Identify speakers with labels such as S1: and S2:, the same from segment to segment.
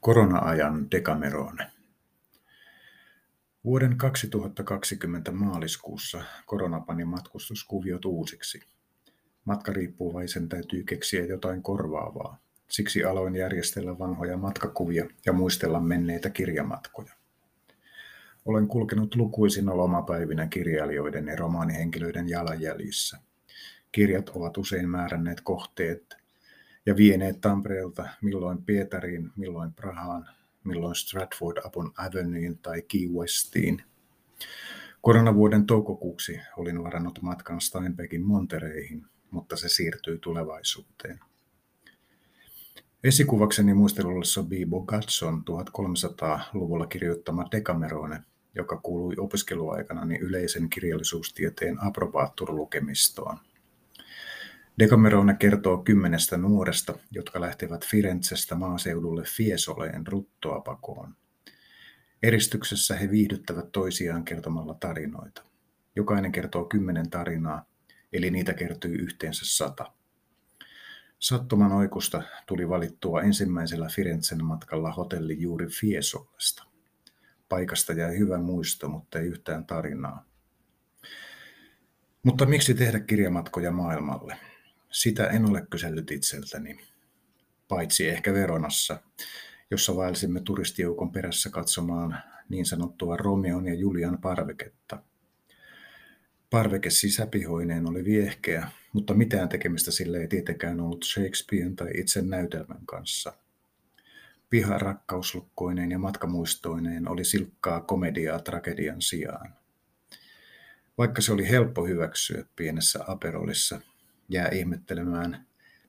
S1: Korona-ajan Decamerone. Vuoden 2020 maaliskuussa korona pani matkustuskuviot uusiksi. Matkariippuvaisen täytyy keksiä jotain korvaavaa. Siksi aloin järjestellä vanhoja matkakuvia ja muistella menneitä kirjamatkoja. Olen kulkenut lukuisina lomapäivinä kirjailijoiden ja romaanihenkilöiden jalanjäljissä. Kirjat ovat usein määränneet kohteet ja vieneet Tampereelta milloin Pietariin, milloin Prahaan, milloin Stratford upon Avenuen tai Key Westiin. Koronavuoden toukokuuksi olin varannut matkan Steinbeckin Montereihin, mutta se siirtyi tulevaisuuteen. Esikuvakseni muistelullessa Bibo Gatson 1300-luvulla kirjoittama Decamerone, joka kuului opiskeluaikanani yleisen kirjallisuustieteen aprobaattorlukemistoon. Decamerone kertoo kymmenestä nuoresta, jotka lähtevät Firenzestä maaseudulle Fiesoleen ruttoa pakoon. Eristyksessä he viihdyttävät toisiaan kertomalla tarinoita. Jokainen kertoo kymmenen tarinaa, eli niitä kertyy yhteensä sata. Sattuman oikusta tuli valittua ensimmäisellä Firenzen matkalla hotelli juuri Fiesolesta. Paikasta jäi hyvä muisto, mutta ei yhtään tarinaa. Mutta miksi tehdä kirjamatkoja maailmalle? Sitä en ole kysellyt itseltäni, paitsi ehkä Veronassa, jossa vaelsimme turistijoukon perässä katsomaan niin sanottua Romeon ja Julian parveketta. Parveke sisäpihoineen oli viehkeä, mutta mitään tekemistä sille ei tietenkään ollut Shakespearen tai itse näytelmän kanssa. Piha rakkauslukkoineen ja matkamuistoineen oli silkkaa komediaa tragedian sijaan. Vaikka se oli helppo hyväksyä pienessä aperolissa, jää ihmettelemään,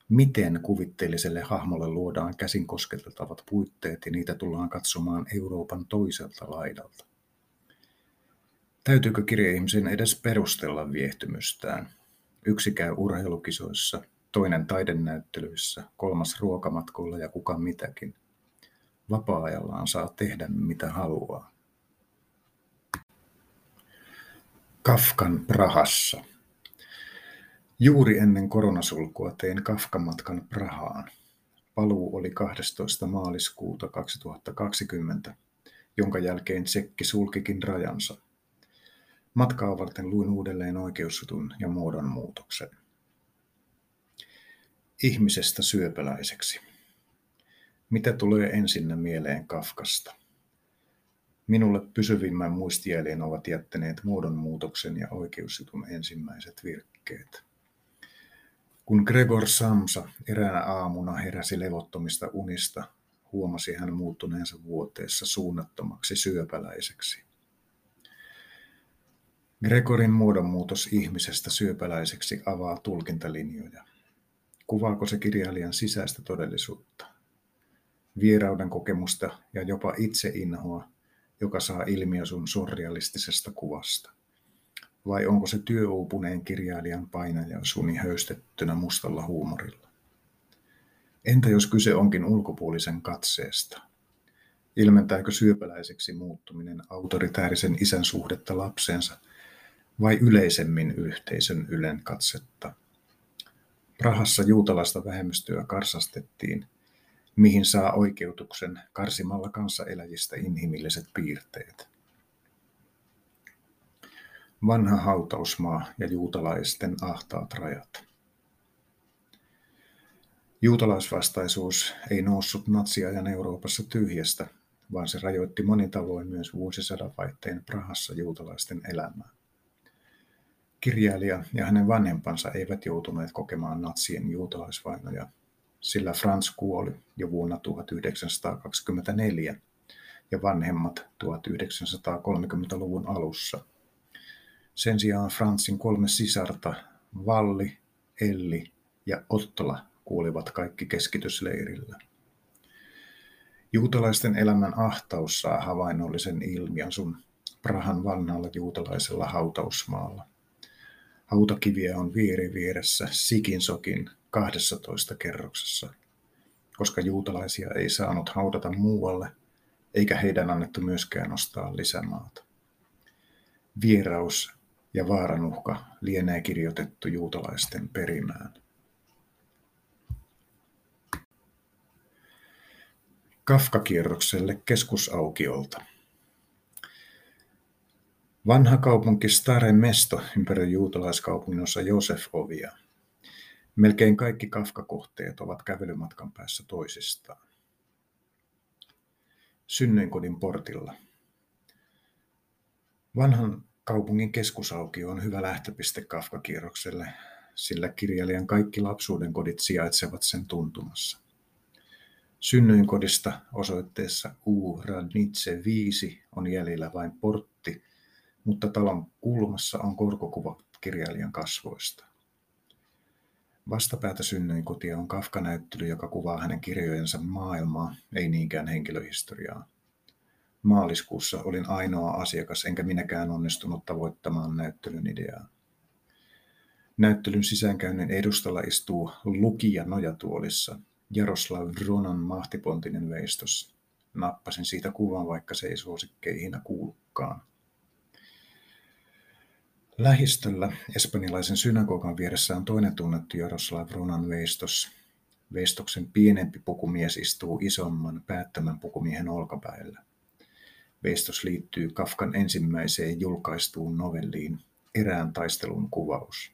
S1: miten kuvitteelliselle hahmolle luodaan käsin kosketeltavat puitteet ja niitä tullaan katsomaan Euroopan toiselta laidalta. Täytyykö kirjeihmisen edes perustella viehtymystään? Yksi käy urheilukisoissa, toinen taidenäyttelyissä, kolmas ruokamatkoilla ja kuka mitäkin. Vapaa-ajallaan saa tehdä mitä haluaa. Kafkan Prahassa. Juuri ennen koronasulkua tein Kafka-matkan Prahaan. Paluu oli 12. maaliskuuta 2020, jonka jälkeen Tsekki sulkikin rajansa. Matkaa varten luin uudelleen oikeusjutun ja muodonmuutoksen. Ihmisestä syöpäläiseksi. Mitä tulee ensinnä mieleen Kafkasta? Minulle pysyvimmän muistijäljen ovat jättäneet muodonmuutoksen ja oikeusjutun ensimmäiset virkkeet. Kun Gregor Samsa eräänä aamuna heräsi levottomista unista, huomasi hän muuttuneensa vuoteessa suunnattomaksi syöpäläiseksi. Gregorin muodonmuutos ihmisestä syöpäläiseksi avaa tulkintalinjoja. Kuvaako se kirjailijan sisäistä todellisuutta? Vierauden kokemusta ja jopa itseinhoa, joka saa ilmiösun surrealistisesta kuvasta? Vai onko se työuupuneen kirjailijan painajaisuni höystettynä mustalla huumorilla? Entä jos kyse onkin ulkopuolisen katseesta? Ilmentääkö syöpäläiseksi muuttuminen autoritäärisen isän suhdetta lapsensa vai yleisemmin yhteisön ylen katsetta? Prahassa juutalaista vähemmistöä karsastettiin, mihin saa oikeutuksen karsimalla kanssaeläjistä inhimilliset piirteet vanha hautausmaa ja juutalaisten ahtaat rajat. Juutalaisvastaisuus ei noussut natsiajan Euroopassa tyhjästä, vaan se rajoitti monin tavoin myös vuosisadan vaihteen Prahassa juutalaisten elämää. Kirjailija ja hänen vanhempansa eivät joutuneet kokemaan natsien juutalaisvainoja, sillä Franz kuoli jo vuonna 1924 ja vanhemmat 1930-luvun alussa – sen sijaan Fransin kolme sisarta, Valli, Elli ja Ottola, kuolivat kaikki keskitysleirillä. Juutalaisten elämän ahtaus saa havainnollisen ilmiasun Prahan vanhalla juutalaisella hautausmaalla. Hautakiviä on vieri vieressä Sikinsokin 12 kerroksessa, koska juutalaisia ei saanut haudata muualle, eikä heidän annettu myöskään ostaa lisämaata. Vieraus ja vaaranuhka lienee kirjoitettu juutalaisten perimään. Kafka-kierrokselle keskusaukiolta. Vanha kaupunki Stare Mesto ympäröi juutalaiskaupungin osa Josefovia. Melkein kaikki Kafka-kohteet ovat kävelymatkan päässä toisistaan. Synnyinkodin portilla. Vanhan kaupungin keskusaukio on hyvä lähtöpiste Kafka-kierrokselle, sillä kirjailijan kaikki lapsuuden kodit sijaitsevat sen tuntumassa. Synnyinkodista osoitteessa U. Radnitse 5 on jäljellä vain portti, mutta talon kulmassa on korkokuva kirjailijan kasvoista. Vastapäätä synnyinkotia on Kafka-näyttely, joka kuvaa hänen kirjojensa maailmaa, ei niinkään henkilöhistoriaa. Maaliskuussa olin ainoa asiakas, enkä minäkään onnistunut tavoittamaan näyttelyn ideaa. Näyttelyn sisäänkäynnin edustalla istuu lukija nojatuolissa, Jaroslav Vronan mahtipontinen veistos. Nappasin siitä kuvan, vaikka se ei suosikkeihin kuulukaan. Lähistöllä espanjalaisen synagogan vieressä on toinen tunnettu Jaroslav Vronan veistos. Veistoksen pienempi pukumies istuu isomman, päättömän pukumiehen olkapäillä. Veistos liittyy Kafkan ensimmäiseen julkaistuun novelliin Erään taistelun kuvaus.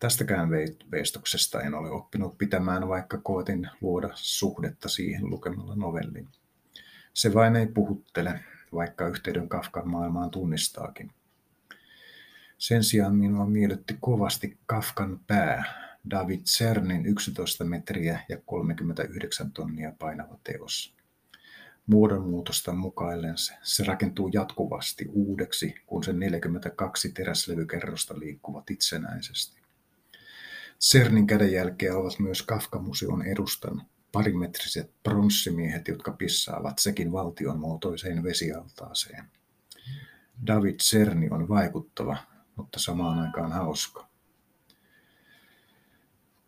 S1: Tästäkään veistoksesta en ole oppinut pitämään, vaikka koetin luoda suhdetta siihen lukemalla novellin. Se vain ei puhuttele, vaikka yhteyden Kafkan maailmaan tunnistaakin. Sen sijaan minua miellytti kovasti Kafkan pää, David Cernin 11 metriä ja 39 tonnia painava teos. Muodonmuutosta mukaillen se, se rakentuu jatkuvasti uudeksi, kun sen 42 teräslevykerrosta liikkuvat itsenäisesti. Cernin kädenjälkeä ovat myös Kafka-museon edustan parimetriset pronssimiehet, jotka pissaavat sekin valtion muotoiseen vesialtaaseen. David Cerni on vaikuttava, mutta samaan aikaan hauska.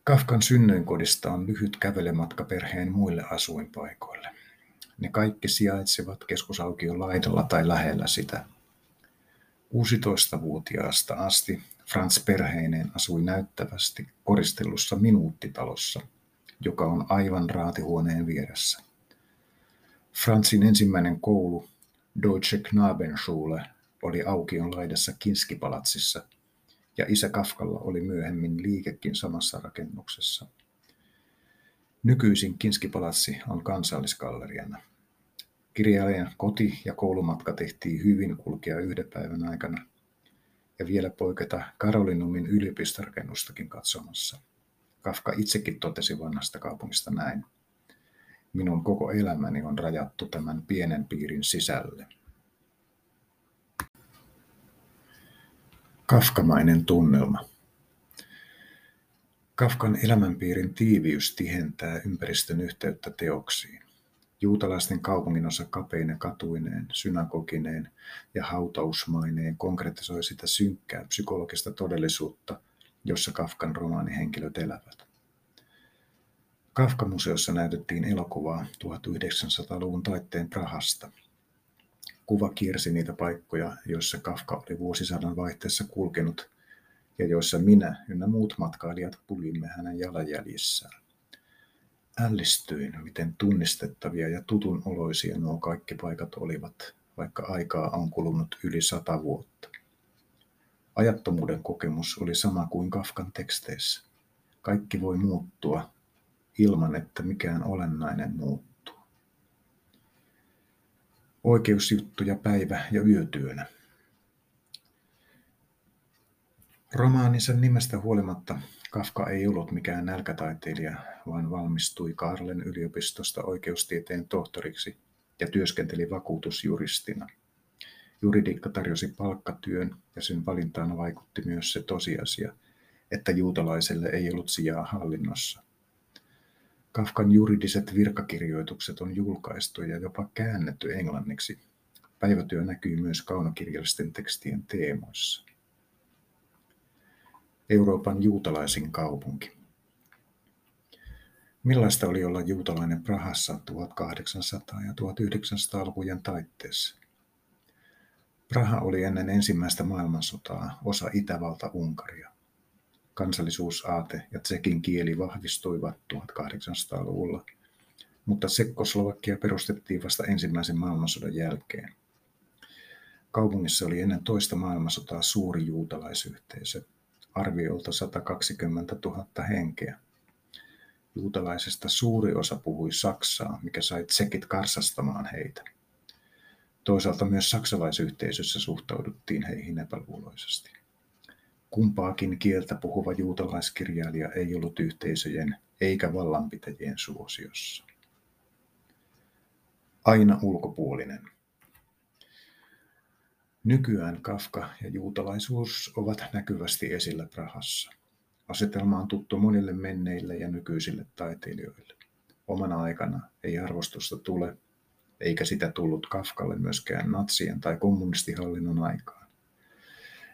S1: Kafkan synnyinkodista on lyhyt kävelematka perheen muille asuinpaikoille. Ne kaikki sijaitsevat keskusaukion laidalla tai lähellä sitä. 16-vuotiaasta asti Frans perheineen asui näyttävästi koristellussa minuuttitalossa, joka on aivan raatihuoneen vieressä. Fransin ensimmäinen koulu, Deutsche Knabenschule, oli aukion laidassa Kinskipalatsissa, ja isä Kafkalla oli myöhemmin liikekin samassa rakennuksessa. Nykyisin Kinskipalatsi on kansallisgalleriana. Kirjailijan koti- ja koulumatka tehtiin hyvin kulkea yhden päivän aikana ja vielä poiketa Karolinumin yliopistorakennustakin katsomassa. Kafka itsekin totesi vanhasta kaupungista näin. Minun koko elämäni on rajattu tämän pienen piirin sisälle. Kafkamainen tunnelma. Kafkan elämänpiirin tiiviys tihentää ympäristön yhteyttä teoksiin. Juutalaisten kaupunginosa kapeine katuineen, synagogineen ja hautausmaineen konkretisoi sitä synkkää psykologista todellisuutta, jossa Kafkan romaanihenkilöt elävät. Kafka-museossa näytettiin elokuvaa 1900-luvun taitteen Prahasta – Kuva kiersi niitä paikkoja, joissa Kafka oli vuosisadan vaihteessa kulkenut ja joissa minä ynnä muut matkailijat pulimme hänen jalanjäljissään. Ällistyin, miten tunnistettavia ja tutun oloisia nuo kaikki paikat olivat, vaikka aikaa on kulunut yli sata vuotta. Ajattomuuden kokemus oli sama kuin Kafkan teksteissä. Kaikki voi muuttua ilman, että mikään olennainen muuttuu. Oikeusjuttuja päivä- ja yötyönä. Romaaninsa nimestä huolimatta Kafka ei ollut mikään nälkätaiteilija, vaan valmistui Karlen yliopistosta oikeustieteen tohtoriksi ja työskenteli vakuutusjuristina. Juridiikka tarjosi palkkatyön ja sen valintaan vaikutti myös se tosiasia, että juutalaiselle ei ollut sijaa hallinnossa. Kafkan juridiset virkakirjoitukset on julkaistu ja jopa käännetty englanniksi. Päivätyö näkyy myös kaunokirjallisten tekstien teemoissa. Euroopan juutalaisin kaupunki. Millaista oli olla juutalainen Prahassa 1800- ja 1900-lukujen taitteessa? Praha oli ennen ensimmäistä maailmansotaa osa Itävalta-Unkaria. Kansallisuusaate ja tsekin kieli vahvistuivat 1800-luvulla, mutta Sekkoslovakia perustettiin vasta ensimmäisen maailmansodan jälkeen. Kaupungissa oli ennen toista maailmansotaa suuri juutalaisyhteisö, arviolta 120 000 henkeä. Juutalaisista suuri osa puhui saksaa, mikä sai tsekit karsastamaan heitä. Toisaalta myös saksalaisyhteisössä suhtauduttiin heihin epäluuloisesti. Kumpaakin kieltä puhuva juutalaiskirjailija ei ollut yhteisöjen eikä vallanpitäjien suosiossa. Aina ulkopuolinen. Nykyään Kafka ja juutalaisuus ovat näkyvästi esillä Prahassa. Asetelma on tuttu monille menneille ja nykyisille taiteilijoille. Omana aikana ei arvostusta tule, eikä sitä tullut Kafkalle myöskään natsien tai kommunistihallinnon aikaan.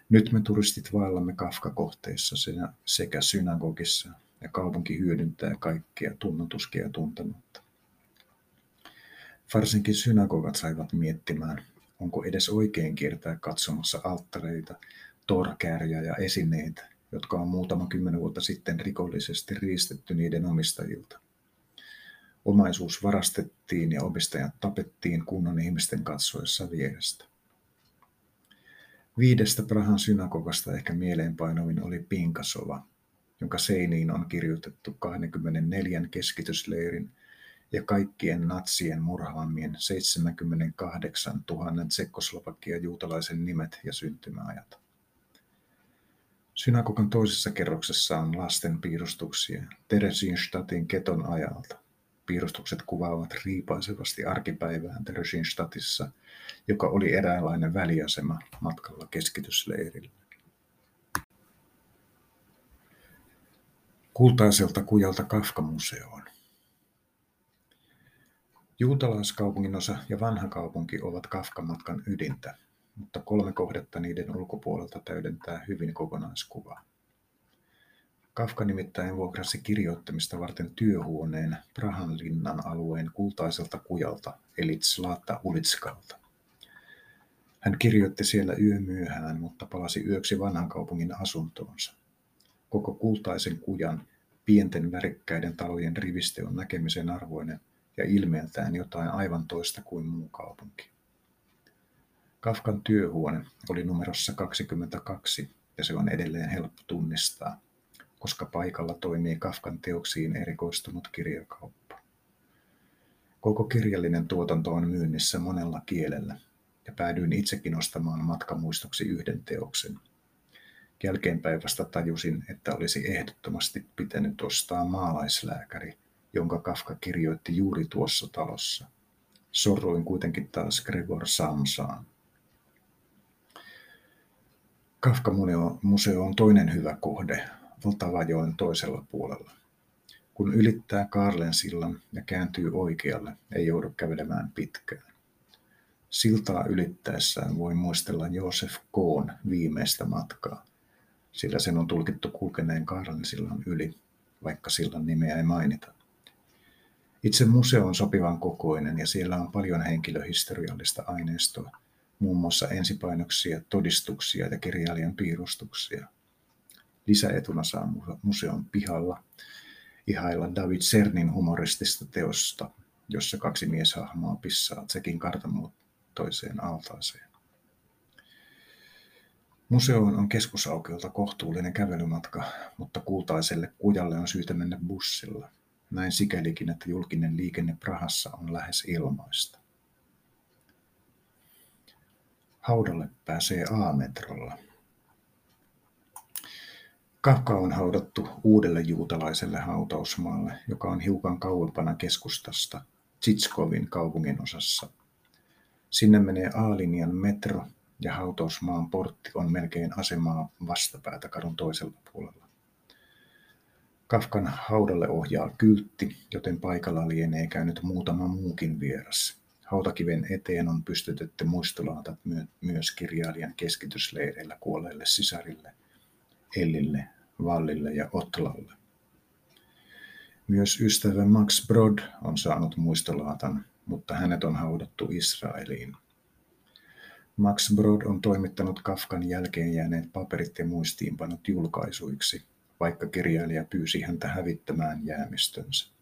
S1: Nyt me turistit vaellamme Kafka-kohteissa sekä synagogissa, ja kaupunki hyödyntää kaikkia tunnetuskia tuntematta. Varsinkin synagogat saivat miettimään, onko edes oikein kiertää katsomassa alttareita, torkääriä ja esineitä, jotka on muutama kymmenen vuotta sitten rikollisesti riistetty niiden omistajilta. Omaisuus varastettiin ja omistajat tapettiin kunnon ihmisten katsoessa vierestä. Viidestä Prahan synagogasta ehkä mieleenpainovin oli Pinkasova, jonka seiniin on kirjoitettu 24 keskitysleirin ja kaikkien natsien murhaamien 78 000 Tsekkoslovakia juutalaisen nimet ja syntymäajat. Synagogan toisessa kerroksessa on lasten piirustuksia Teresinstadtin keton ajalta. Piirustukset kuvaavat riipaisevasti arkipäivää Teresinstadtissa, joka oli eräänlainen väliasema matkalla keskitysleirille. Kultaiselta kujalta Kafka-museoon. Juutalaiskaupungin osa ja vanha kaupunki ovat Kafka-matkan ydintä, mutta kolme kohdetta niiden ulkopuolelta täydentää hyvin kokonaiskuvaa. Kafka nimittäin vuokrasi kirjoittamista varten työhuoneen Prahan linnan alueen kultaiselta kujalta, eli Zlata Ulitskalta. Hän kirjoitti siellä yömyöhään, mutta palasi yöksi vanhan kaupungin asuntoonsa. Koko kultaisen kujan, pienten värikkäiden talojen riviste on näkemisen arvoinen ja ilmeeltään jotain aivan toista kuin muu kaupunki. Kafkan työhuone oli numerossa 22 ja se on edelleen helppo tunnistaa, koska paikalla toimii Kafkan teoksiin erikoistunut kirjakauppa. Koko kirjallinen tuotanto on myynnissä monella kielellä ja päädyin itsekin ostamaan matkamuistoksi yhden teoksen. Jälkeenpäin vasta tajusin, että olisi ehdottomasti pitänyt ostaa maalaislääkäri, jonka Kafka kirjoitti juuri tuossa talossa. Sorruin kuitenkin taas Gregor Samsaan. Kafka-museo on toinen hyvä kohde Vltavajoen toisella puolella. Kun ylittää Karlen sillan ja kääntyy oikealle, ei joudu kävelemään pitkään. Siltaa ylittäessään voi muistella Josef Koon viimeistä matkaa, sillä sen on tulkittu kulkeneen Karlen sillan yli, vaikka sillan nimeä ei mainita. Itse museo on sopivan kokoinen ja siellä on paljon henkilöhistoriallista aineistoa, muun muassa ensipainoksia, todistuksia ja kirjailijan piirustuksia. Lisäetuna saa museon pihalla ihailla David Cernin humoristista teosta, jossa kaksi mieshahmoa pissaa Tsekin kartamuotoiseen altaaseen. Museoon on keskusaukiolta kohtuullinen kävelymatka, mutta kultaiselle kujalle on syytä mennä bussilla. Näin sikälikin, että julkinen liikenne Prahassa on lähes ilmaista. Haudalle pääsee A-metrolla. Kafka on haudattu uudelle juutalaiselle hautausmaalle, joka on hiukan kauempana keskustasta, Tsitskovin kaupungin osassa. Sinne menee A-linjan metro ja hautausmaan portti on melkein asemaa vastapäätä kadun toisella puolella. Kafkan haudalle ohjaa kyltti, joten paikalla lienee käynyt muutama muukin vieras. Hautakiven eteen on pystytetty muistolaatat myös kirjailijan keskitysleireillä kuolleille sisarille, Ellille, Vallille ja Otlalle. Myös ystävä Max Brod on saanut muistolaatan, mutta hänet on haudattu Israeliin. Max Brod on toimittanut Kafkan jälkeen jääneet paperit ja muistiinpanot julkaisuiksi, vaikka kirjailija pyysi häntä hävittämään jäämistönsä.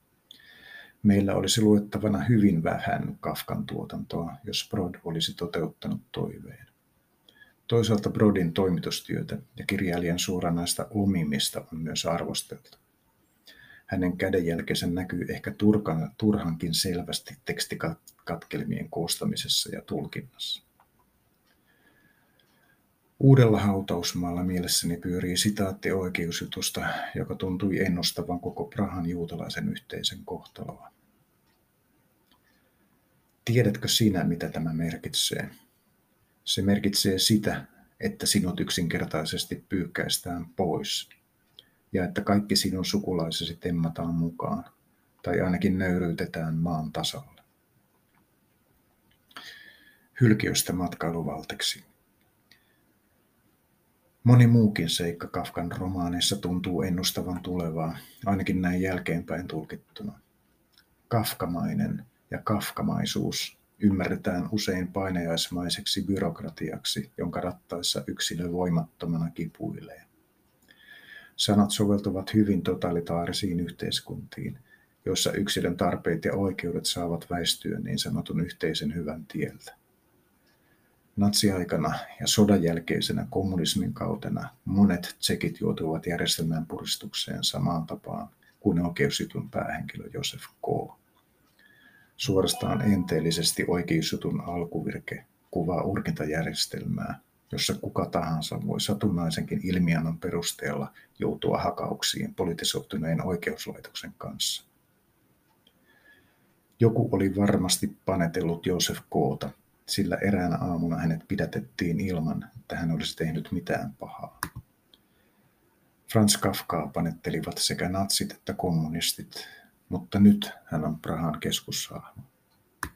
S1: Meillä olisi luettavana hyvin vähän Kafkan tuotantoa, jos Brod olisi toteuttanut toiveen. Toisaalta Brodin toimitustyötä ja kirjailijan suoranaista omimista on myös arvosteltu. Hänen kädenjälkeensä näkyy ehkä turkan, turhankin selvästi tekstikatkelmien koostamisessa ja tulkinnassa. Uudella hautausmaalla mielessäni pyörii sitaatti oikeusjutusta, joka tuntui ennustavan koko Prahan juutalaisen yhteisen kohtaloa. Tiedätkö sinä, mitä tämä merkitsee? Se merkitsee sitä, että sinut yksinkertaisesti pyykkäistään pois ja että kaikki sinun sukulaisesi temmataan mukaan tai ainakin nöyryytetään maan tasalle. Hylkiöstä matkailuvalteksi. Moni muukin seikka Kafkan romaaneissa tuntuu ennustavan tulevaa, ainakin näin jälkeenpäin tulkittuna. Kafkamainen ja kafkamaisuus ymmärretään usein painajaismaiseksi byrokratiaksi, jonka rattaissa yksilö voimattomana kipuilee. Sanat soveltuvat hyvin totalitaarisiin yhteiskuntiin, joissa yksilön tarpeet ja oikeudet saavat väistyä niin sanotun yhteisen hyvän tieltä. Natsiaikana ja sodan jälkeisenä kommunismin kautena monet tsekit joutuivat järjestelmään puristukseen samaan tapaan kuin oikeusjutun päähenkilö Josef K. Suorastaan enteellisesti oikeusjutun alkuvirke kuvaa urkintajärjestelmää, jossa kuka tahansa voi satunnaisenkin ilmiannon perusteella joutua hakauksiin politisoituneen oikeuslaitoksen kanssa. Joku oli varmasti panetellut Josef Koota, sillä eräänä aamuna hänet pidätettiin ilman, että hän olisi tehnyt mitään pahaa. Franz Kafkaa panettelivat sekä natsit että kommunistit, mutta nyt hän on Prahan keskushahmo.